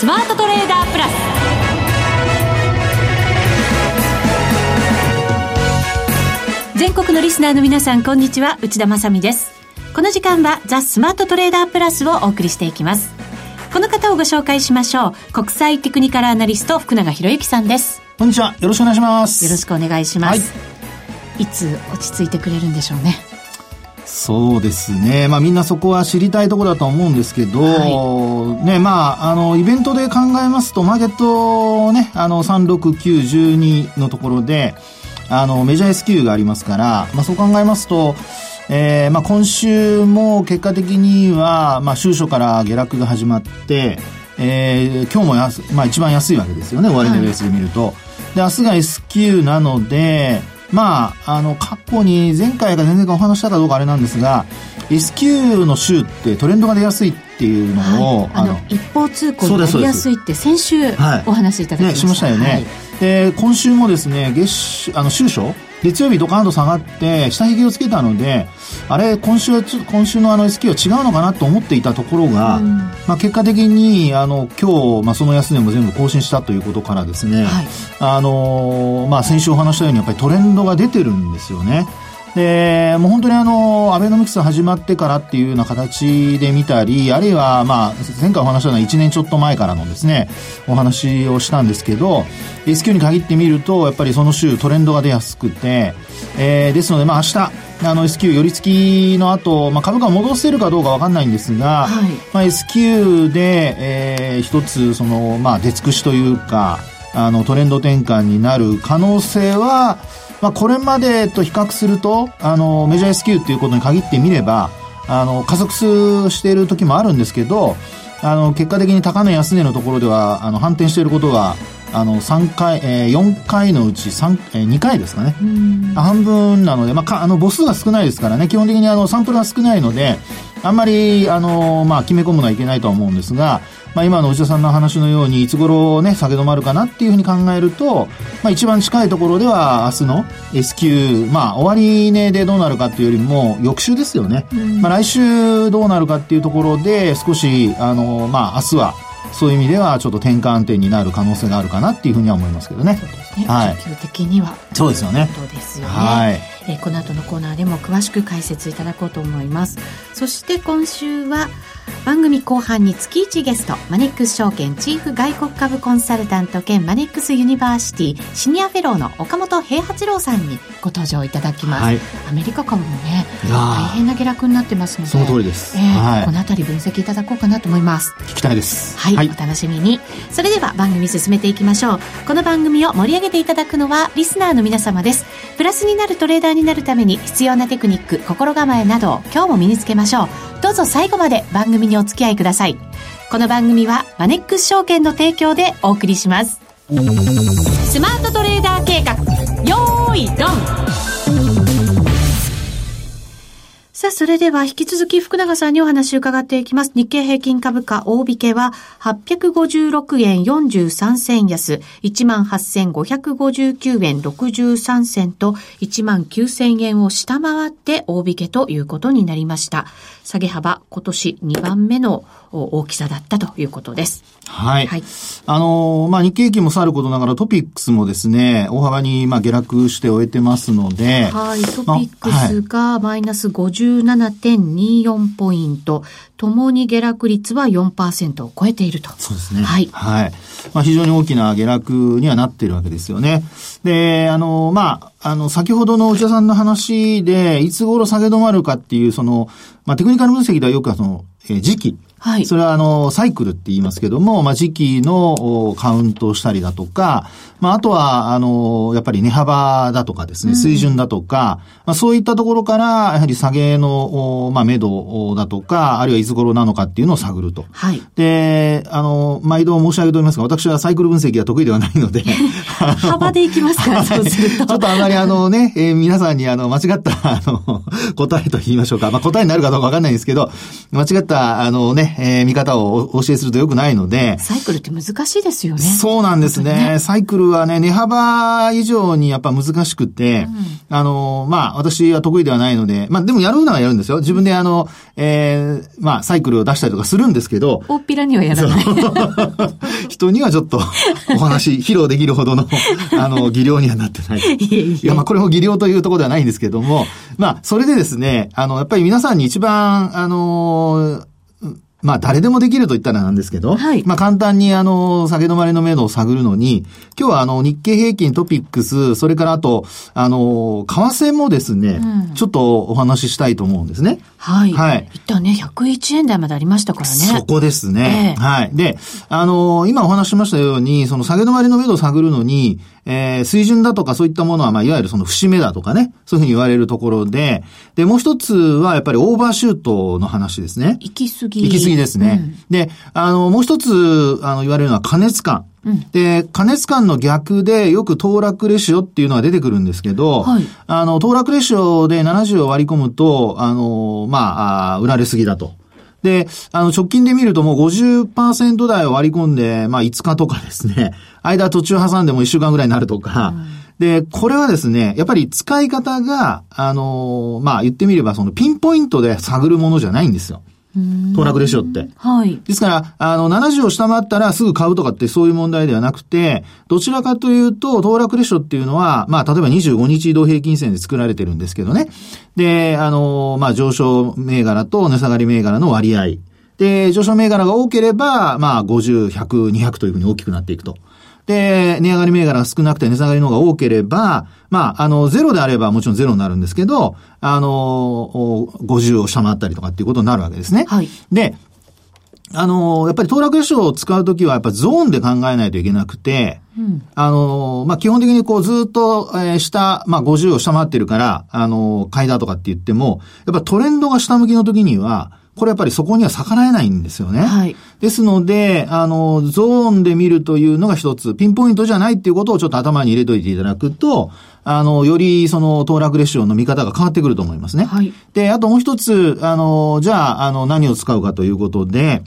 スマートトレーダープラス。全国のリスナーの皆さんこんにちは。内田まさです。この時間はザ・スマートトレーダープラスをお送りしていきます。この方をご紹介しましょう。国際テクニカルアナリスト福永博之さんです。こんにちは。よろしくお願いします。よろしくお願いします、はい、いつ落ち着いてくれるんでしょうねそうですね。まあみんなそこは知りたいところだと思うんですけど、はい、ね、まあ、あの、イベントで考えますと、マーケットね、あの、36912のところで、あの、メジャー S q がありますから、まあそう考えますと、えー、まあ今週も結果的には、まあ週初から下落が始まって、えー、今日も安、まあ一番安いわけですよね、終値ベースで見ると。はい、で、明日が S q なので、まあ、あの、過去に前回が全然お話したかどうかあれなんですが、S q の週ってトレンドが出やすいっていうのを、はい、あの一方通行になりやすいって先週お話しいただきました、ね、しましたよね、はい、で今週もですね月あの週初月曜日ドカンと下がって下髭をつけたのであれ今週は今週のあの S q は違うのかなと思っていたところが、うん、まあ、結果的にあの今日、まあ、その安値も全部更新したということからですね、はい、あのまあ、先週お話したようにやっぱりトレンドが出てるんですよね。で、もう本当にあの、アベノミクス始まってからっていうような形で見たり、あるいはまあ、前回お話したのは1年ちょっと前からのですね、お話をしたんですけど、S q に限ってみると、やっぱりその週トレンドが出やすくて、えー、ですのでまあ明日、あの S q 寄り付きの後、まあ、株価を戻せるかどうかわかんないんですが、はい、まあ、S q で、えー、一つ、その、まあ、出尽くしというか、あの、トレンド転換になる可能性は、まあ、これまでと比較すると、あの、メジャー S q っていうことに限ってみれば、あの、加速している時もあるんですけど、あの、結果的に高値安値のところでは、あの、反転していることが、あの、3回、えー、4回のうち3、えー、2回ですかね。半分なので、まあ、か、あの、母数が少ないですからね、基本的にあの、サンプルが少ないので、あんまり、あの、まあ、決め込むのはいけないとは思うんですが、まあ、今の内田さんの話のようにいつ頃ね下げ止まるかなっていうふうに考えると、まあ、一番近いところでは明日の SQ まあ終値でどうなるかっていうよりも翌週ですよね、うん、まあ、来週どうなるかっていうところで少しあのまあ明日はそういう意味ではちょっと転換点になる可能性があるかなっていうふうには思いますけどね。そうですね。はい。的には。そうですよね。そうですよね。はい。えー、この後のコーナーでも詳しく解説いただこうと思います。そして今週は、番組後半に月1ゲストマネックス証券チーフ外国株コンサルタント兼マネックスユニバーシティシニアフェローの岡本平八郎さんにご登場いただきます、はい、アメリカ株もね大変な下落になってますのでその通りです、えーはい、この辺り分析いただこうかなと思います。聞きたいですはい、はい、お楽しみに。それでは番組進めていきましょう。この番組を盛り上げていただくのはリスナーの皆様です。プラスになるトレーダーになるために必要なテクニック心構えなどを今日も身につけましょう。どうぞ最後まで番組にお付き合いください。この番組はマネックス証券の提供でお送りします。スマートトレーダー計画、よーい、ドンさあ、それでは引き続き福永さんにお話を伺っていきます。日経平均株価大引けは856円43銭安、18,559円63銭と19,000円を下回って大引けということになりました。下げ幅今年2番目の大きさだったということです。はい。はい、あのまあ、日経平均もさることながらトピックスもですね、大幅に、まあ、下落して終えてますので。はい。トピックスがマイナス57.24ポイント。ともに下落率は4%を超えていると。そうですね。はい。はい。まあ、非常に大きな下落にはなっているわけですよね。で、あの、まあ、あの、先ほどの内田さんの話で、いつ頃下げ止まるかっていう、その、まあ、テクニカル分析ではよくその、えー、時期。はい。それはあの、サイクルって言いますけども、まあ、時期のカウントをしたりだとか、まあ、あとは、あの、やっぱり値幅だとかですね、水準だとか、まあ、そういったところから、やはり下げの、まあ、目処だとか、あるいはいつ頃なのかっていうのを探ると。はい。で、あの、毎度申し上げておりますが、私はサイクル分析が得意ではないので、幅でいきますから、そうすると。ちょっとあまりあのね、えー、皆さんにあの、間違った、あの、答えと言いましょうか。まあ、答えになるかどうかわかんないんですけど、間違った、あのね、ね、えー、見方をお教えするとよくないので。サイクルって難しいですよね。そうなんですね。ねサイクルはね、値幅以上にやっぱ難しくて、うん、あの、まあ、私は得意ではないので、まあ、でもやるのはやるんですよ。自分であの、えー、まあ、サイクルを出したりとかするんですけど。大っぴらにはやらない。人にはちょっとお話、披露できるほどの、あの、技量にはなってない。いやいや、まあ、これも技量というところではないんですけども、まあ、それでですね、あの、やっぱり皆さんに一番、あの、まあ誰でもできると言ったらなんですけど、はい、まあ簡単にあの、下げ止まりの目処を探るのに、今日はあの、日経平均トピックス、それからあと、あの、為替もですね、うん、ちょっとお話ししたいと思うんですね。はい。はい。一旦ね、101円台までありましたからね。そこですね。えー、はい。で、あの、今お話ししましたように、その下げ止まりの目処を探るのに、えー、水準だとかそういったものは、まあ、いわゆるその節目だとかね、そういうふうに言われるところで、で、もう一つはやっぱりオーバーシュートの話ですね。行き過ぎ。行き過ぎですね。うん、で、あの、もう一つ、あの、言われるのは加熱感。うん、で、加熱感の逆でよく騰落レシオっていうのが出てくるんですけど、はい、あの、騰落レシオで70を割り込むと、あの、まあ、あ売られすぎだと。で、あの、直近で見るともう50%台を割り込んで、まあ5日とかですね、間途中挟んでも1週間ぐらいになるとか、うん、で、これはですね、やっぱり使い方が、あの、まあ言ってみればそのピンポイントで探るものじゃないんですよ。騰落レシオって。はい。ですから、あの、70を下回ったらすぐ買うとかってそういう問題ではなくて、どちらかというと、騰落レシオっていうのは、まあ、例えば25日移動平均線で作られてるんですけどね。で、あの、まあ、上昇銘柄と値下がり銘柄の割合。で、上昇銘柄が多ければ、まあ、50、100、200というふうに大きくなっていくと。で、値上がり銘柄が少なくて値下がりの方が多ければ、まあ、あの、ゼロであればもちろんゼロになるんですけど、あの、50を下回ったりとかっていうことになるわけですね。はい。で、あの、やっぱり騰落書を使うときはやっぱゾーンで考えないといけなくて、うん、あの、まあ、基本的にこうずっと、えー、下、まあ、50を下回ってるから、あの、買いだとかって言っても、やっぱトレンドが下向きの時には、これやっぱりそこには逆らえないんですよね。はい。ですので、あの、ゾーンで見るというのが一つ、ピンポイントじゃないっていうことをちょっと頭に入れといていただくと、あの、よりその、騰落レシオの見方が変わってくると思いますね。はい。で、あともう一つ、あの、じゃあ、あの、何を使うかということで、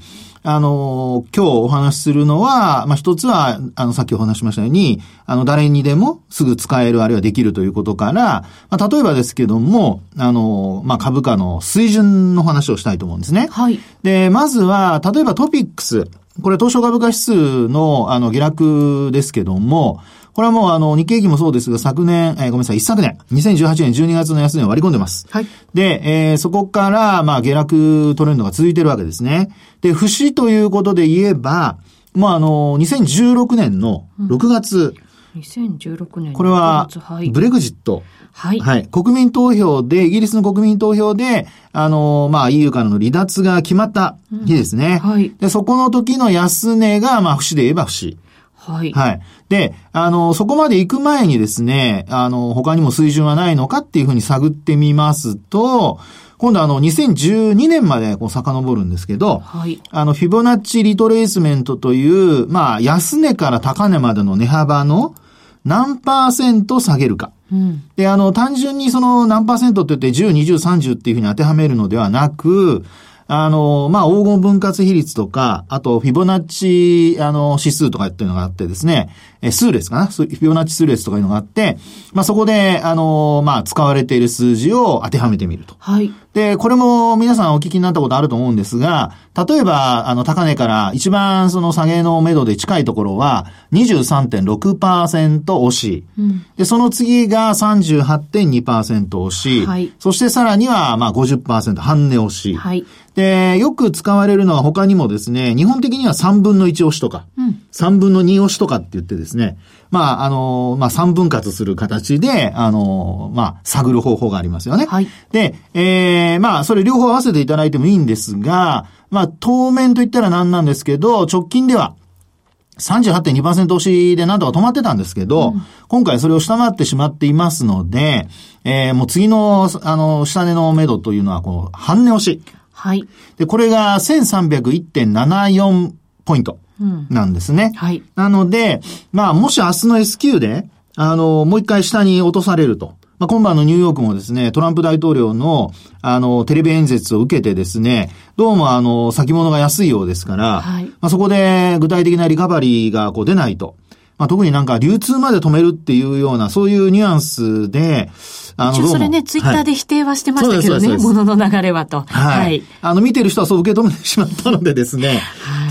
あの、今日お話しするのは、まあ、一つは、あの、さっきお話しましたように、あの、誰にでもすぐ使える、あるいはできるということから、まあ、例えばですけども、あの、まあ、株価の水準の話をしたいと思うんですね。はい。で、まずは、例えばトピックス。これ、東証株価指数の、あの、下落ですけども、これはもうあの、日経期もそうですが、昨年、えー、ごめんなさい、一昨年、2018年12月の安値を割り込んでます。はい。で、えー、そこから、まあ、下落トレンドが続いてるわけですね。で、節ということで言えば、まあ、あの、2016年の6月、うん、2016年これは、ブレグジット。はい。はい。国民投票で、イギリスの国民投票で、あの、まあ、EU からの離脱が決まった日ですね。うん、はい。で、そこの時の安値が、まあ、節で言えば節。はい。はい。で、あの、そこまで行く前にですね、あの、他にも水準はないのかっていうふうに探ってみますと、今度あの、2012年までこう遡るんですけど、はい。あの、フィボナッチリトレースメントという、まあ、安値から高値までの値幅の何パーセント下げるか。うん、で、あの、単純にその何パーセントって言って10、20、30っていうふうに当てはめるのではなく、あの、まあ、黄金分割比率とか、あと、フィボナッチ、あの、指数とかっていうのがあってですね、え、数列かな？フィボナッチ数列とかいうのがあって、まあ、そこで、あの、まあ、使われている数字を当てはめてみると。はい。で、これも皆さんお聞きになったことあると思うんですが、例えば、あの、高値から一番その下げの目処で近いところは23.6%押し、うん、で、その次が38.2%押し、はい、そしてさらにはまあ50%半値押し、はい、で、よく使われるのは他にもですね、日本的には3分の1押しとか、うん、3分の2押しとかって言ってですね、まあ、あの、まあ、3分割する形で、あの、まあ、探る方法がありますよね。はい。で、ええー、まあ、それ両方合わせていただいてもいいんですが、まあ、当面と言ったら何なんですけど、直近では、38.2%押しでなんとか止まってたんですけど、うん、今回それを下回ってしまっていますので、えー、もう次の、あの、下値の目処というのは、こう、半値押し。はい。で、これが1301.74ポイント。なんですね。うん、はい。なので、まあ、もし明日の S q で、あの、もう一回下に落とされると。まあ、今晩のニューヨークもですね、トランプ大統領の、あの、テレビ演説を受けてですね、どうもあの、先物が安いようですから、はい、まあ、そこで具体的なリカバリーがこう出ないと。まあ、特になんか流通まで止めるっていうような、そういうニュアンスで、あの、それね、ツイッターで否定はしてましたけどね、はい、ものの流れはと。はい。はい、あの、見てる人はそう受け止めてしまったのでですね、はい、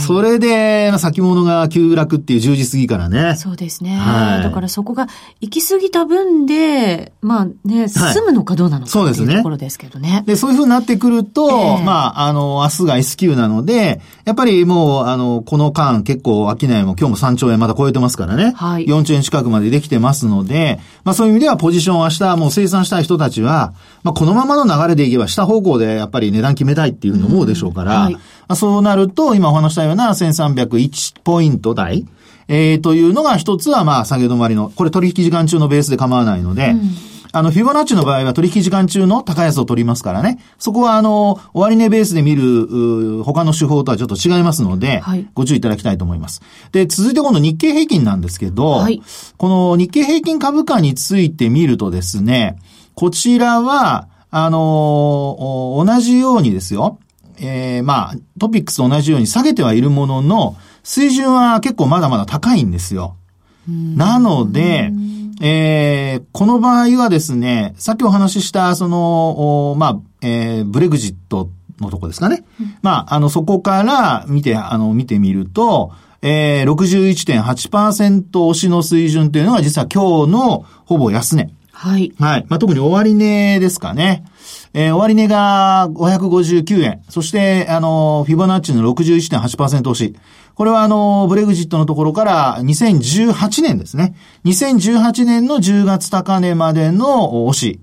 それで、まあ、先物が急落っていう10時過ぎからね。そうですね。はい。だからそこが行き過ぎた分で、まあね、進むのかどうなのか、そうですね。ところですけどね。で、そういうふうになってくると、えー、まあ、あの、明日が S q なので、やっぱりもう、あの、この間結構商いも今日も3兆円まだ超えてますからね。はい。4兆円近くまでできてますので、まあそういう意味ではポジションを明日もう生産したい人たちは、は、まあ、このままの流れでいけば下方向でやっぱり値段決めたいっていうふうに思うでしょうから、うんはい、まあ、そうなると、今お話したような1301ポイント台、えー、というのが一つはまあ下げ止まりの、これ取引時間中のベースで構わないので、うんあの、フィボナッチの場合は取引時間中の高安を取りますからね。そこはあの、終値ベースで見る、他の手法とはちょっと違いますので、はい、ご注意いただきたいと思います。で、続いてこの日経平均なんですけど、はい、この日経平均株価について見るとですね、こちらは、あのー、同じようにですよ。えー、まあ、トピックスと同じように下げてはいるものの、水準は結構まだまだ高いんですよ。なので、えー、この場合はですね、さっきお話しした、その、まあ、えー、ブレグジットのとこですかね。うん、まあ、あの、そこから見て、あの、見てみると、えー、61.8%押しの水準というのは実は今日のほぼ安値。はい。はい。まあ、特に終値ですかね。えー、終値が559円。そして、あの、フィボナッチの61.8%押し。これはあの、ブレグジットのところから2018年ですね。2018年の10月高値までの押し。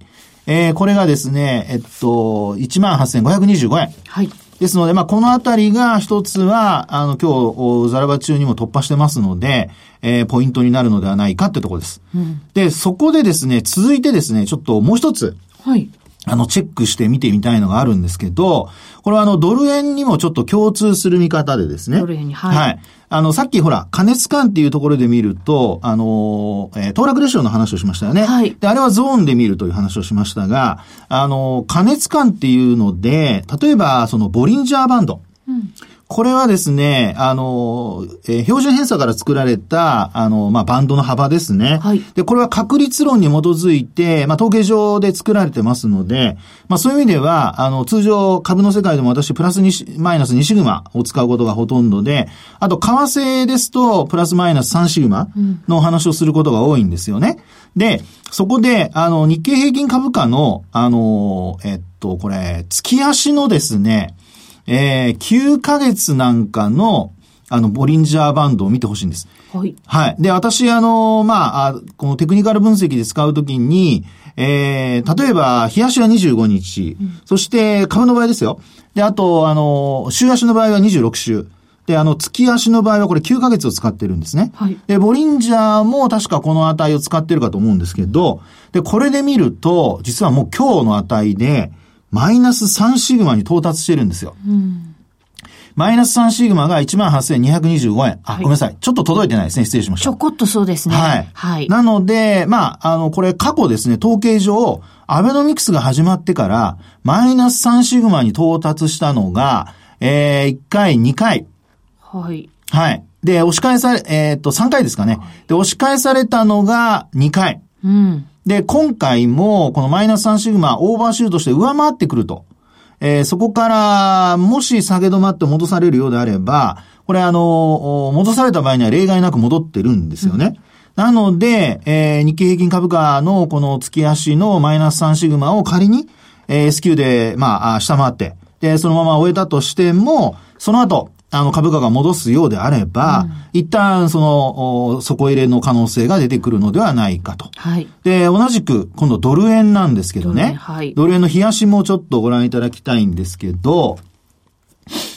えー、これがですね、えっと、18,525円。はい。ですので、まあ、このあたりが一つは、あの、今日、ザラバ中にも突破してますので、えー、ポイントになるのではないかってところです。うん、で、そこでですね、続いてですね、ちょっともう一つ。はい。あの、チェックして見てみたいのがあるんですけど、これはあの、ドル円にもちょっと共通する見方でですね。ドル円に、はい。はい。あの、さっきほら、加熱感っていうところで見ると、あの、えー、騰落レシオの話をしましたよね。はい。で、あれはゾーンで見るという話をしましたが、あの、加熱感っていうので、例えば、その、ボリンジャーバンド。うん。これはですね、あの、えー、標準偏差から作られた、あの、まあ、バンドの幅ですね。はい。で、これは確率論に基づいて、まあ、統計上で作られてますので、まあ、そういう意味では、あの、通常株の世界でも私、プラス2、マイナス2シグマを使うことがほとんどで、あと、為替ですと、プラスマイナス3シグマの話をすることが多いんですよね。で、そこで、あの、日経平均株価の、あの、えっと、これ、月足のですね、えー、9ヶ月なんかの、あの、ボリンジャーバンドを見てほしいんです。はい。はい。で、私、あの、まあ、このテクニカル分析で使うときに、えー、例えば、日足は25日、うん、そして株の場合ですよ。で、あと、あの、週足の場合は26週。で、あの、月足の場合はこれ9ヶ月を使ってるんですね。はい。で、ボリンジャーも確かこの値を使ってるかと思うんですけど、で、これで見ると、実はもう今日の値で、マイナス3シグマに到達してるんですよ。うん、マイナス3シグマが18,225円。あ、はい、ごめんなさい。ちょっと届いてないですね。失礼しました。ちょこっとそうですね。はい。はい。なので、まあ、あの、これ過去ですね、統計上、アベノミクスが始まってから、マイナス3シグマに到達したのが、えー、1回、2回。はい。はい。で、押し返され、えー、っと、3回ですかね。で、押し返されたのが2回。うん。で、今回も、このマイナス3シグマ、オーバーシュートして上回ってくると。えー、そこから、もし下げ止まって戻されるようであれば、これあの、戻された場合には例外なく戻ってるんですよね。うん、なので、えー、日経平均株価のこの月足のマイナス3シグマを仮に、えー、S q で、まあ、下回って、で、そのまま終えたとしても、その後、あの、株価が戻すようであれば、うん、一旦、その、底入れの可能性が出てくるのではないかと。はい。で、同じく、今度ドル円なんですけどね。はい。ドル円の冷やしもちょっとご覧いただきたいんですけど、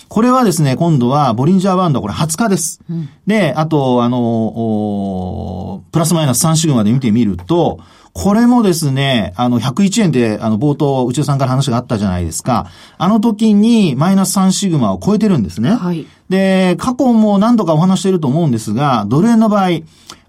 これはですね、今度は、ボリンジャーバンド、これ20日です。うん、で、あと、あの、プラスマイナス3シグマで見てみると、これもですね、あの、101円で、あの、冒頭、内田さんから話があったじゃないですか。あの時に、マイナス3シグマを超えてるんですね。はい。で、過去も何度かお話していると思うんですが、ドル円の場合、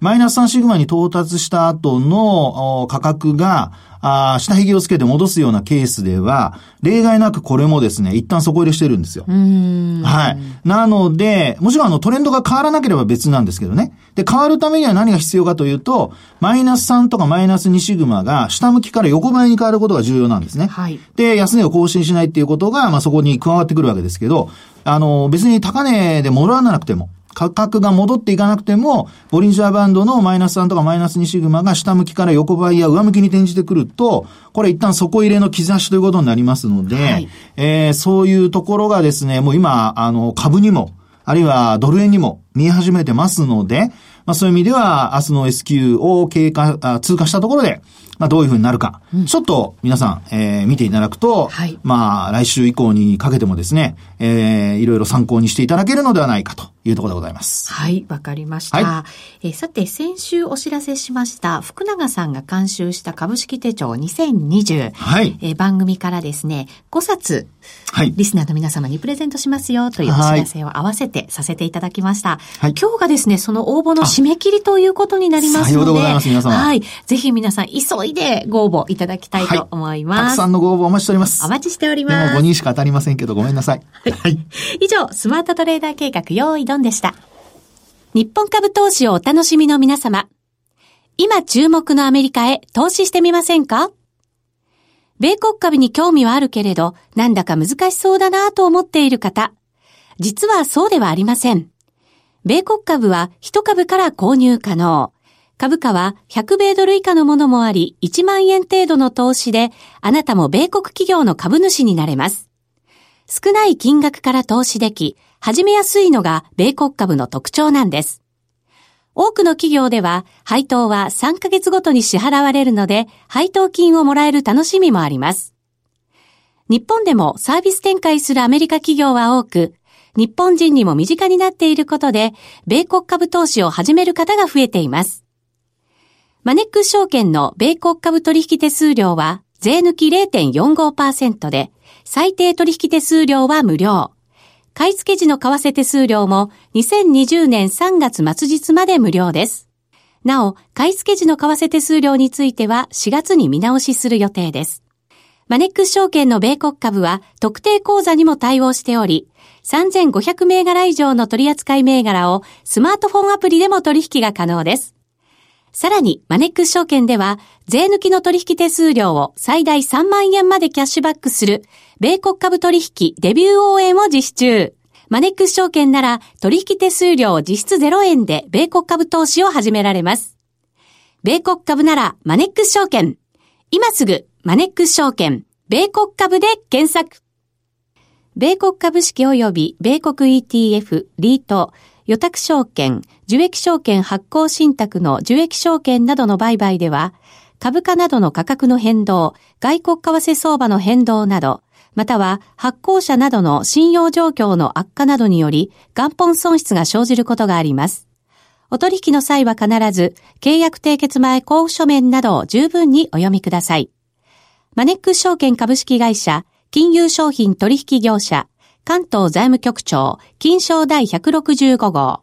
マイナス3シグマに到達した後の価格が、あ下髭をつけて戻すようなケースでは、例外なくこれもですね、一旦底入れしてるんですよ。はい。なので、もちろんあのトレンドが変わらなければ別なんですけどね。で、変わるためには何が必要かというと、マイナス3とかマイナス2シグマが下向きから横ばいに変わることが重要なんですね。はい。で、安値を更新しないっていうことが、まあそこに加わってくるわけですけど、あの、別に高値で戻らなくても、価格が戻っていかなくても、ボリンジャーバンドのマイナス3とかマイナス2シグマが下向きから横ばいや上向きに転じてくると、これ一旦底入れの兆しということになりますので、はい、えー、そういうところがですね、もう今、あの、株にも、あるいはドル円にも見え始めてますので、まあそういう意味では、明日の S q を経過、通過したところで、まあ、どういうふうになるか、うん、ちょっと皆さん、えー、見ていただくと、はい、まあ、来週以降にかけてもですね、えー、いろいろ参考にしていただけるのではないかというところでございます。はい、わかりました。はい、えー、さて、先週お知らせしました、福永さんが監修した株式手帳2020、はい、えー、番組からですね、5冊、はい、リスナーの皆様にプレゼントしますよというお知らせを合わせてさせていただきました。はい、今日がですね、その応募の締め切りということになりますので、でございます、皆様。はい、ぜひ皆さん急いでご応募いただきたいと思います。はい、たくさんのご応募お待ちしております。お待ちしております。でも5人しか当たりませんけどごめんなさい。はい。以上、スマートトレーダー計画用意ドンでした。日本株投資をお楽しみの皆様。今注目のアメリカへ投資してみませんか？米国株に興味はあるけれど、なんだか難しそうだなと思っている方。実はそうではありません。米国株は1株から購入可能。株価は100米ドル以下のものもあり、1万円程度の投資で、あなたも米国企業の株主になれます。少ない金額から投資でき、始めやすいのが米国株の特徴なんです。多くの企業では配当は3ヶ月ごとに支払われるので、配当金をもらえる楽しみもあります。日本でもサービス展開するアメリカ企業は多く、日本人にも身近になっていることで、米国株投資を始める方が増えています。マネックス証券の米国株取引手数料は税抜き0.45%で、最低取引手数料は無料。買い付け時の為替手数料も2020年3月末日まで無料です。なお、買い付け時の為替手数料については4月に見直しする予定です。マネックス証券の米国株は特定口座にも対応しており、3500銘柄以上の取扱銘柄をスマートフォンアプリでも取引が可能です。さらに、マネックス証券では、税抜きの取引手数料を最大3万円までキャッシュバックする、米国株取引デビュー応援を実施中。マネックス証券なら、取引手数料実質0円で米国株投資を始められます。米国株なら、マネックス証券。今すぐ、マネックス証券、米国株で検索。米国株式及び米国 ETF、リート、予託証券、受益証券発行信託の受益証券などの売買では、株価などの価格の変動、外国為替相場の変動など、または発行者などの信用状況の悪化などにより元本損失が生じることがあります。お取引の際は必ず契約締結前交付書面などを十分にお読みください。マネックス証券株式会社、金融商品取引業者、関東財務局長、金商第165号。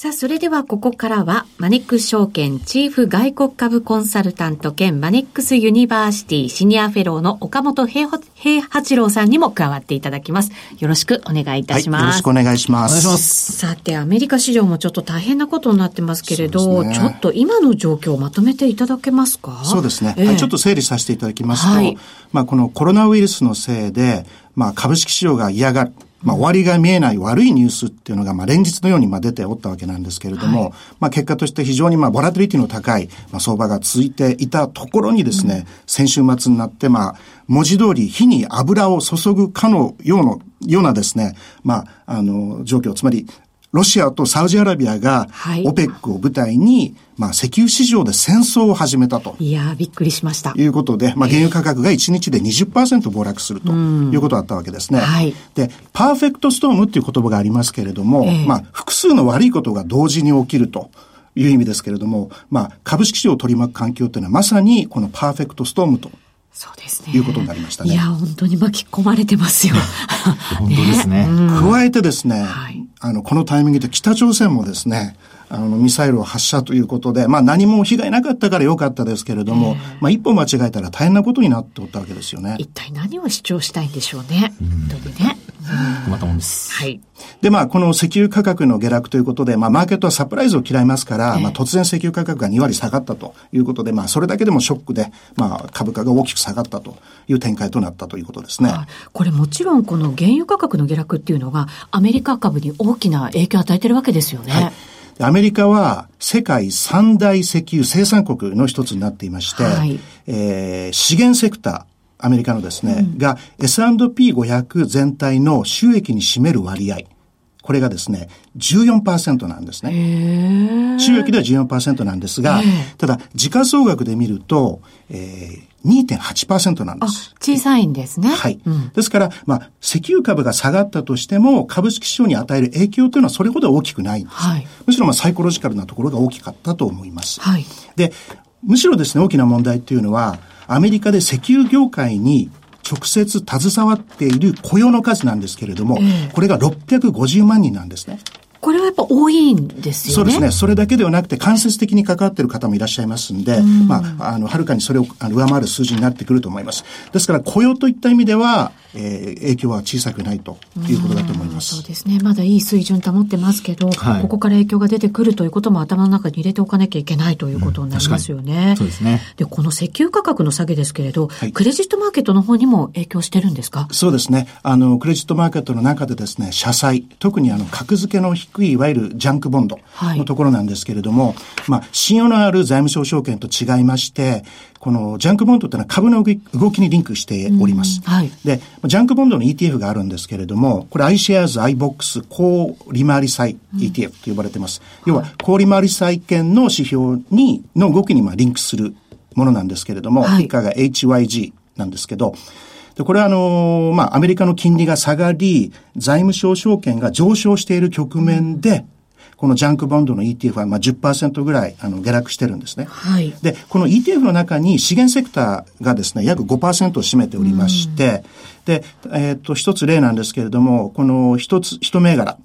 さあ、それではここからは、マネックス証券チーフ外国株コンサルタント兼マネックスユニバーシティシニアフェローの岡本平八郎さんにも加わっていただきます。よろしくお願いいたします。はい、よろしくお願いします。お願いします。さて、アメリカ市場もちょっと大変なことになってますけれど、ね、ちょっと今の状況をまとめていただけますか？そうですね、えー、はい。ちょっと整理させていただきますと、はい、まあこのコロナウイルスのせいで、まあ株式市場が嫌がる。まあ、終わりが見えない悪いニュースっていうのが、まあ、連日のように、まあ、出ておったわけなんですけれども、はい、まあ、結果として非常に、まあ、ボラティリティの高い、まあ、相場が続いていたところにですね、うん、先週末になって、まあ、文字通り火に油を注ぐかのような、ようなですね、まあ、あの、状況、つまり、ロシアとサウジアラビアが、オペックを舞台に、まあ、石油市場で戦争を始めたと。いやびっくりしました。いうことで、まあ、原油価格が1日で20%暴落するということだったわけですね。はい、で、パーフェクトストームっていう言葉がありますけれども、えー、まあ、複数の悪いことが同時に起きると。いう意味ですけれども、まあ、株式市場を取り巻く環境というのはまさにこのパーフェクトストームとそうですね。いうことになりましたね。いや、本当に巻き込まれてますよ。本当ですね。ね加えてですね、はい、あの、このタイミングで北朝鮮もですね、あの、ミサイルを発射ということで、まあ何も被害なかったから良かったですけれども、まあ一歩間違えたら大変なことになっておったわけですよね。一体何を主張したいんでしょうね。本当にね。またもんです。はい。で、まあ、この石油価格の下落ということで、まあ、マーケットはサプライズを嫌いますから、えー、まあ、突然石油価格が2割下がったということで、まあ、それだけでもショックで、まあ、株価が大きく下がったという展開となったということですね。これもちろん、この原油価格の下落っていうのが、アメリカ株に大きな影響を与えてるわけですよね。はいアメリカは世界三大石油生産国の一つになっていまして、はい、えー、資源セクター、アメリカのですね、うん、が S&P500 全体の収益に占める割合。これがですね、14%なんですね。収益では14%なんですが、ただ、時価総額で見ると、えー、2.8%なんです。小さいんですね。はい。うん、ですから、まあ、石油株が下がったとしても、株式市場に与える影響というのはそれほど大きくないんです。はい、むしろ、まあ、サイコロジカルなところが大きかったと思います。はい。で、むしろですね、大きな問題っていうのは、アメリカで石油業界に直接携わっている雇用の数なんですけれども、えー、これが650万人なんですね。これはやっぱ多いんですよね。そうですね。それだけではなくて間接的に関わっている方もいらっしゃいますんで、んまあ、あの、はるかにそれを上回る数字になってくると思います。ですから雇用といった意味では、えー、影響は小さくないということだと思います。そうですね。まだいい水準保ってますけど、はい、ここから影響が出てくるということも頭の中に入れておかなきゃいけないということになりますよね。うん、そうですね。で、この石油価格の下げですけれど、はい、クレジットマーケットの方にも影響してるんですか？そうですね。あの、クレジットマーケットの中でですね、社債、特にあの、格付けの低い、いわゆるジャンクボンドのところなんですけれども、はい、まあ、信用のある財務省証券と違いまして、このジャンクボンドっていうのは株の動きにリンクしております。はい、で、ジャンクボンドの ETF があるんですけれども、これ iShares iBox 高利回り債 ETF と呼ばれてます。うん、要は、高利回り債券の指標に、の動きにまあリンクするものなんですけれども、はい、以下が HYG なんですけど、で、これはあのまあ、アメリカの金利が下がり、財務省証券が上昇している局面で、このジャンクボンドの ETF はまあ10%ぐらいあの下落してるんですね。はい。で、この ETF の中に資源セクターがですね、約5%を占めておりまして、で、えっ、と、一つ例なんですけれども、この一つ、一銘柄、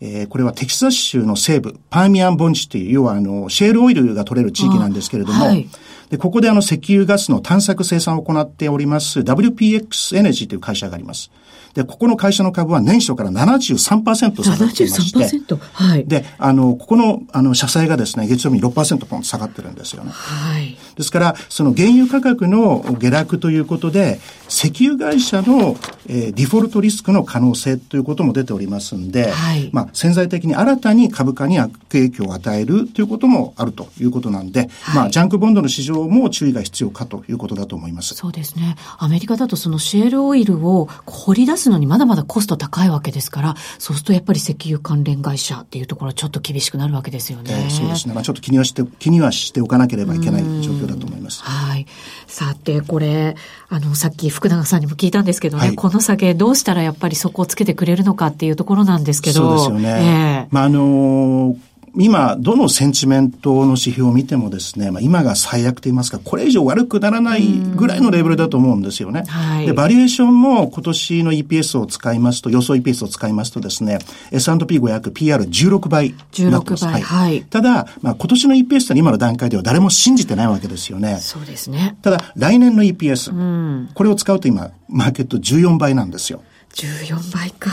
えー、これはテキサス州の西部、パーミアン盆地という、要はあの、シェールオイルが取れる地域なんですけれども、はい、で、ここであの、石油ガスの探索生産を行っております WPX エネジーという会社があります。で、ここの会社の株は年初から73%下がっていまして、はい。で、あの、ここの、あの、社債がですね、月曜日に6%ポンと下がってるんですよね。はい。ですから、その原油価格の下落ということで、石油会社の、えー、ディフォルトリスクの可能性ということも出ておりますんで、はい。まあ、潜在的に新たに株価に悪影響を与えるということもあるということなんで、はい、まあ、ジャンクボンドの市場も注意が必要かということだと思います。そうですね。アメリカだとそのシェールオイルを掘り出すすのにまだまだコスト高いわけですから、そうするとやっぱり石油関連会社っていうところはちょっと厳しくなるわけですよね。えー、そうですね。まあちょっと気にはして、気にはしておかなければいけない状況だと思います。はい。さて、これ、あの、さっき福永さんにも聞いたんですけどね、はい、この下げどうしたらやっぱり底をつけてくれるのかっていうところなんですけど。そうですよね。えー、まああのー今、どのセンチメントの指標を見てもですね、まあ、今が最悪と言いますか、これ以上悪くならないぐらいのレベルだと思うんですよね。はい、で、バリエーションも今年の EPS を使いますと、予想 EPS を使いますとですね、S&P500、PR16 倍16倍。はい。ただ、まあ、今年の EPS は今の段階では誰も信じてないわけですよね。そうですね。ただ、来年の EPS、うん、これを使うと今、マーケット14倍なんですよ。14倍か。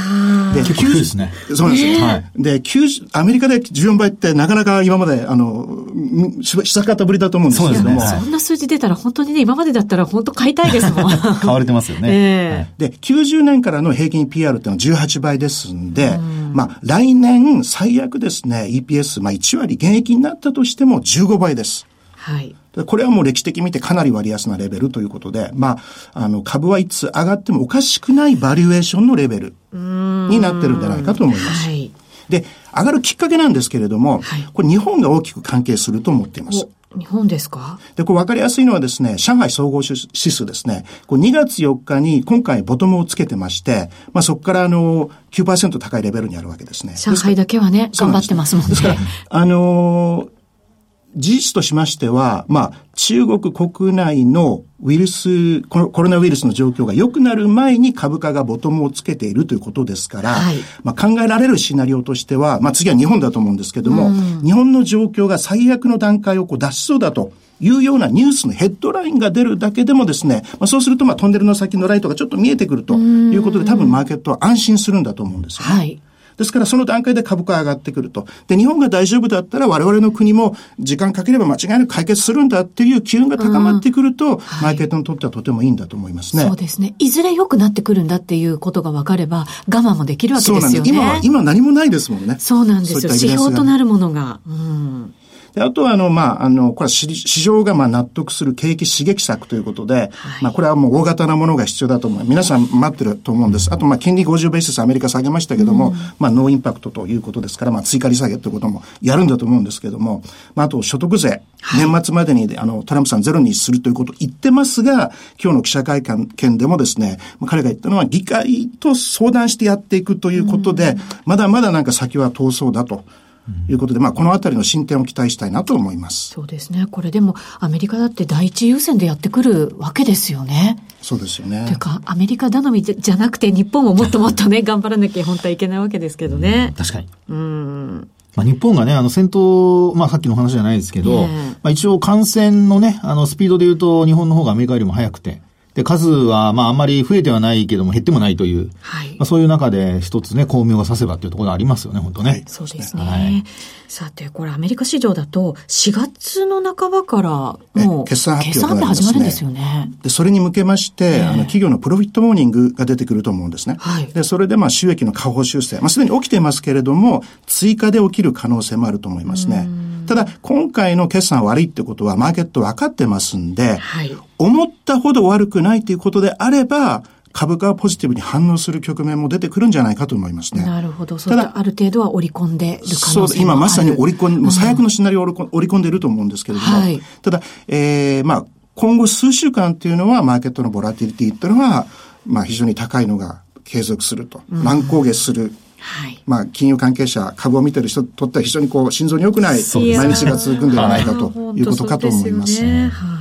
で、結構ですね。そうですね。はい。で、アメリカで14倍ってなかなか今まで、あの、下方ぶりだと思うんですけれども。そんな数字出たら本当にね、今までだったら本当買いたいですもん。買われてますよね。えー、で、90年からの平均 PR っていうのは18倍ですんで、んまあ、来年最悪ですね、EPS、まあ1割減益になったとしても15倍です。はい。これはもう歴史的に見てかなり割安なレベルということで、まあ、あの、株はいつ上がってもおかしくないバリュエーションのレベルになってるんじゃないかと思います。はい、で、上がるきっかけなんですけれども、はい、これ日本が大きく関係すると思っています。日本ですか？で、これ分かりやすいのはですね、上海総合指数ですね。こ2月4日に今回ボトムをつけてまして、まあそこからあの9%高いレベルにあるわけですね。上海だけはね、頑張ってますもんね。ですから、あの事実としましては、まあ、中国国内のウイルス、コロナウイルスの状況が良くなる前に株価がボトムをつけているということですから、はい、まあ、考えられるシナリオとしては、まあ、次は日本だと思うんですけども、うん、日本の状況が最悪の段階をこう脱しそうだと。いうようなニュースのヘッドラインが出るだけでもですね、まあ、そうするとまあトンネルの先のライトがちょっと見えてくるということで多分マーケットは安心するんだと思うんですよ、ね。はいですからその段階で株価が上がってくると。で、日本が大丈夫だったら我々の国も時間かければ間違いなく解決するんだっていう機運が高まってくると、はい、マーケットにとってはとてもいいんだと思いますね。そうですね。いずれ良くなってくるんだっていうことが分かれば、我慢もできるわけですよね。今は、今何もないですもんね。そうなんですよ。指標となるものが。うんであとは、あの、まあ、あの、これは市場がまあ納得する景気刺激策ということで、はい、まあ、これはもう大型なものが必要だと思う。皆さん待ってると思うんです。あと、まあ、金利50ベースアメリカ下げましたけども、うん、まあ、ノーインパクトということですから、まあ、追加利下げということもやるんだと思うんですけども、まあ、あと、所得税、年末までに、あの、トランプさんゼロにするということを言ってますが、今日の記者会見でもですね、彼が言ったのは、議会と相談してやっていくということで、うん、まだまだなんか先は遠そうだと。いうことで、まあ、このあたりの進展を期待したいなと思います。そうですね。これでも、アメリカだって第一優先でやってくるわけですよね。そうですよね。というか、アメリカ頼みじゃなくて、日本ももっともっとね、頑張らなきゃ本当はいけないわけですけどね。確かに。うん。まあ、日本がね、あの、先頭、まあ、さっきの話じゃないですけど、まあ、一応感染のね、あの、スピードで言うと、日本の方がアメリカよりも早くて、で、数は、まあ、あんまり増えてはないけども、減ってもないという、はい、まあ、そういう中で一つね、巧妙がさせばっていうところがありますよね、本当ね。はい、そうですね。はい、さて、これアメリカ市場だと、4月の半ばからもう、決算発表が、ね、始まるんですよね。で、それに向けまして、あの、企業のプロフィットモーニングが出てくると思うんですね。はい。で、それで、まあ、収益の下方修正、まあ、すでに起きていますけれども、追加で起きる可能性もあると思いますね。ただ、今回の決算悪いってことは、マーケット分かってますんで、はい、思ったほど悪くないということであれば、株価はポジティブに反応する局面も出てくるんじゃないかと思いますね。なるほど。ただ、ある程度は織り込んでる可能性もあるそう、今まさに織り込ん、もう最悪のシナリオを織り込んでいると思うんですけれども、はい、ただ、えー、まあ、今後数週間っていうのは、マーケットのボラティリティっていうのは、まあ、非常に高いのが継続すると。乱高下する。はい、まあ、金融関係者、株を見てる人にとっては非常にこう、心臓に良くない毎日が続くんではないかということかと思います。ね、はい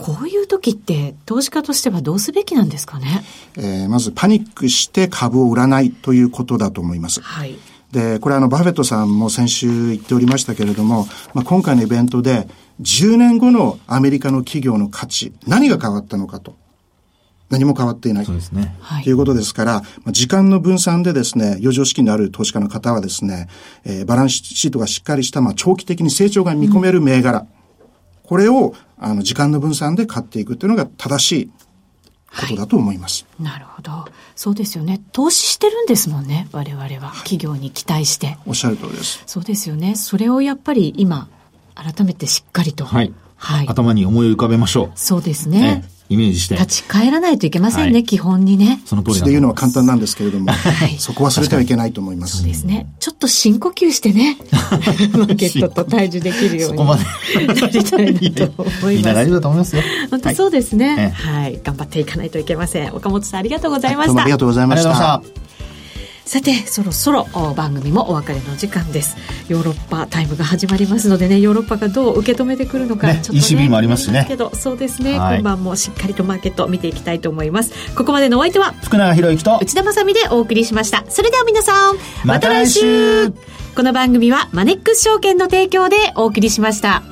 こういう時って投資家としてはどうすべきなんですかね、えー、まずパニックして株を売らないということだと思います。はい。で、これあの、バフェットさんも先週言っておりましたけれども、まあ、今回のイベントで、10年後のアメリカの企業の価値、何が変わったのかと。何も変わっていない。そうですね。ということですから、時間の分散でですね、余剰資金のある投資家の方はですね、えー、バランスシートがしっかりした、まあ、長期的に成長が見込める銘柄。うん、これを、あの、時間の分散で買っていくというのが正しいことだと思います、はい、なるほど。そうですよね。投資してるんですもんね。我々は。企業に期待して。おっしゃる通りです。そうですよね。それをやっぱり今、改めてしっかりと。はい。はい。頭に思い浮かべましょう。そうですね。イメージして。立ち返らないといけませんね、はい、基本にね。その通りで言うのは簡単なんですけれども、はい、そこ忘れてはいけないと思います。そうですね。ちょっと深呼吸してね、マーケットと対峙できるように。そこまで。なりたいなと思います。みんな大丈夫だと思いますよ。本当そうですね、はい。はい。頑張っていかないといけません。岡本さんありがとうございました。ありがとうございました。さてそろそろ番組もお別れの時間です。ヨーロッパタイムが始まりますのでねヨーロッパがどう受け止めてくるのか、ね、ちょっと、ね、ECB もありますしね。けどそうですね、はい、今晩もしっかりとマーケット見ていきたいと思います。ここまでのお相手は福永博之と内田まさでお送りしました。それでは皆さんまた来週。この番組はマネックス証券の提供でお送りしました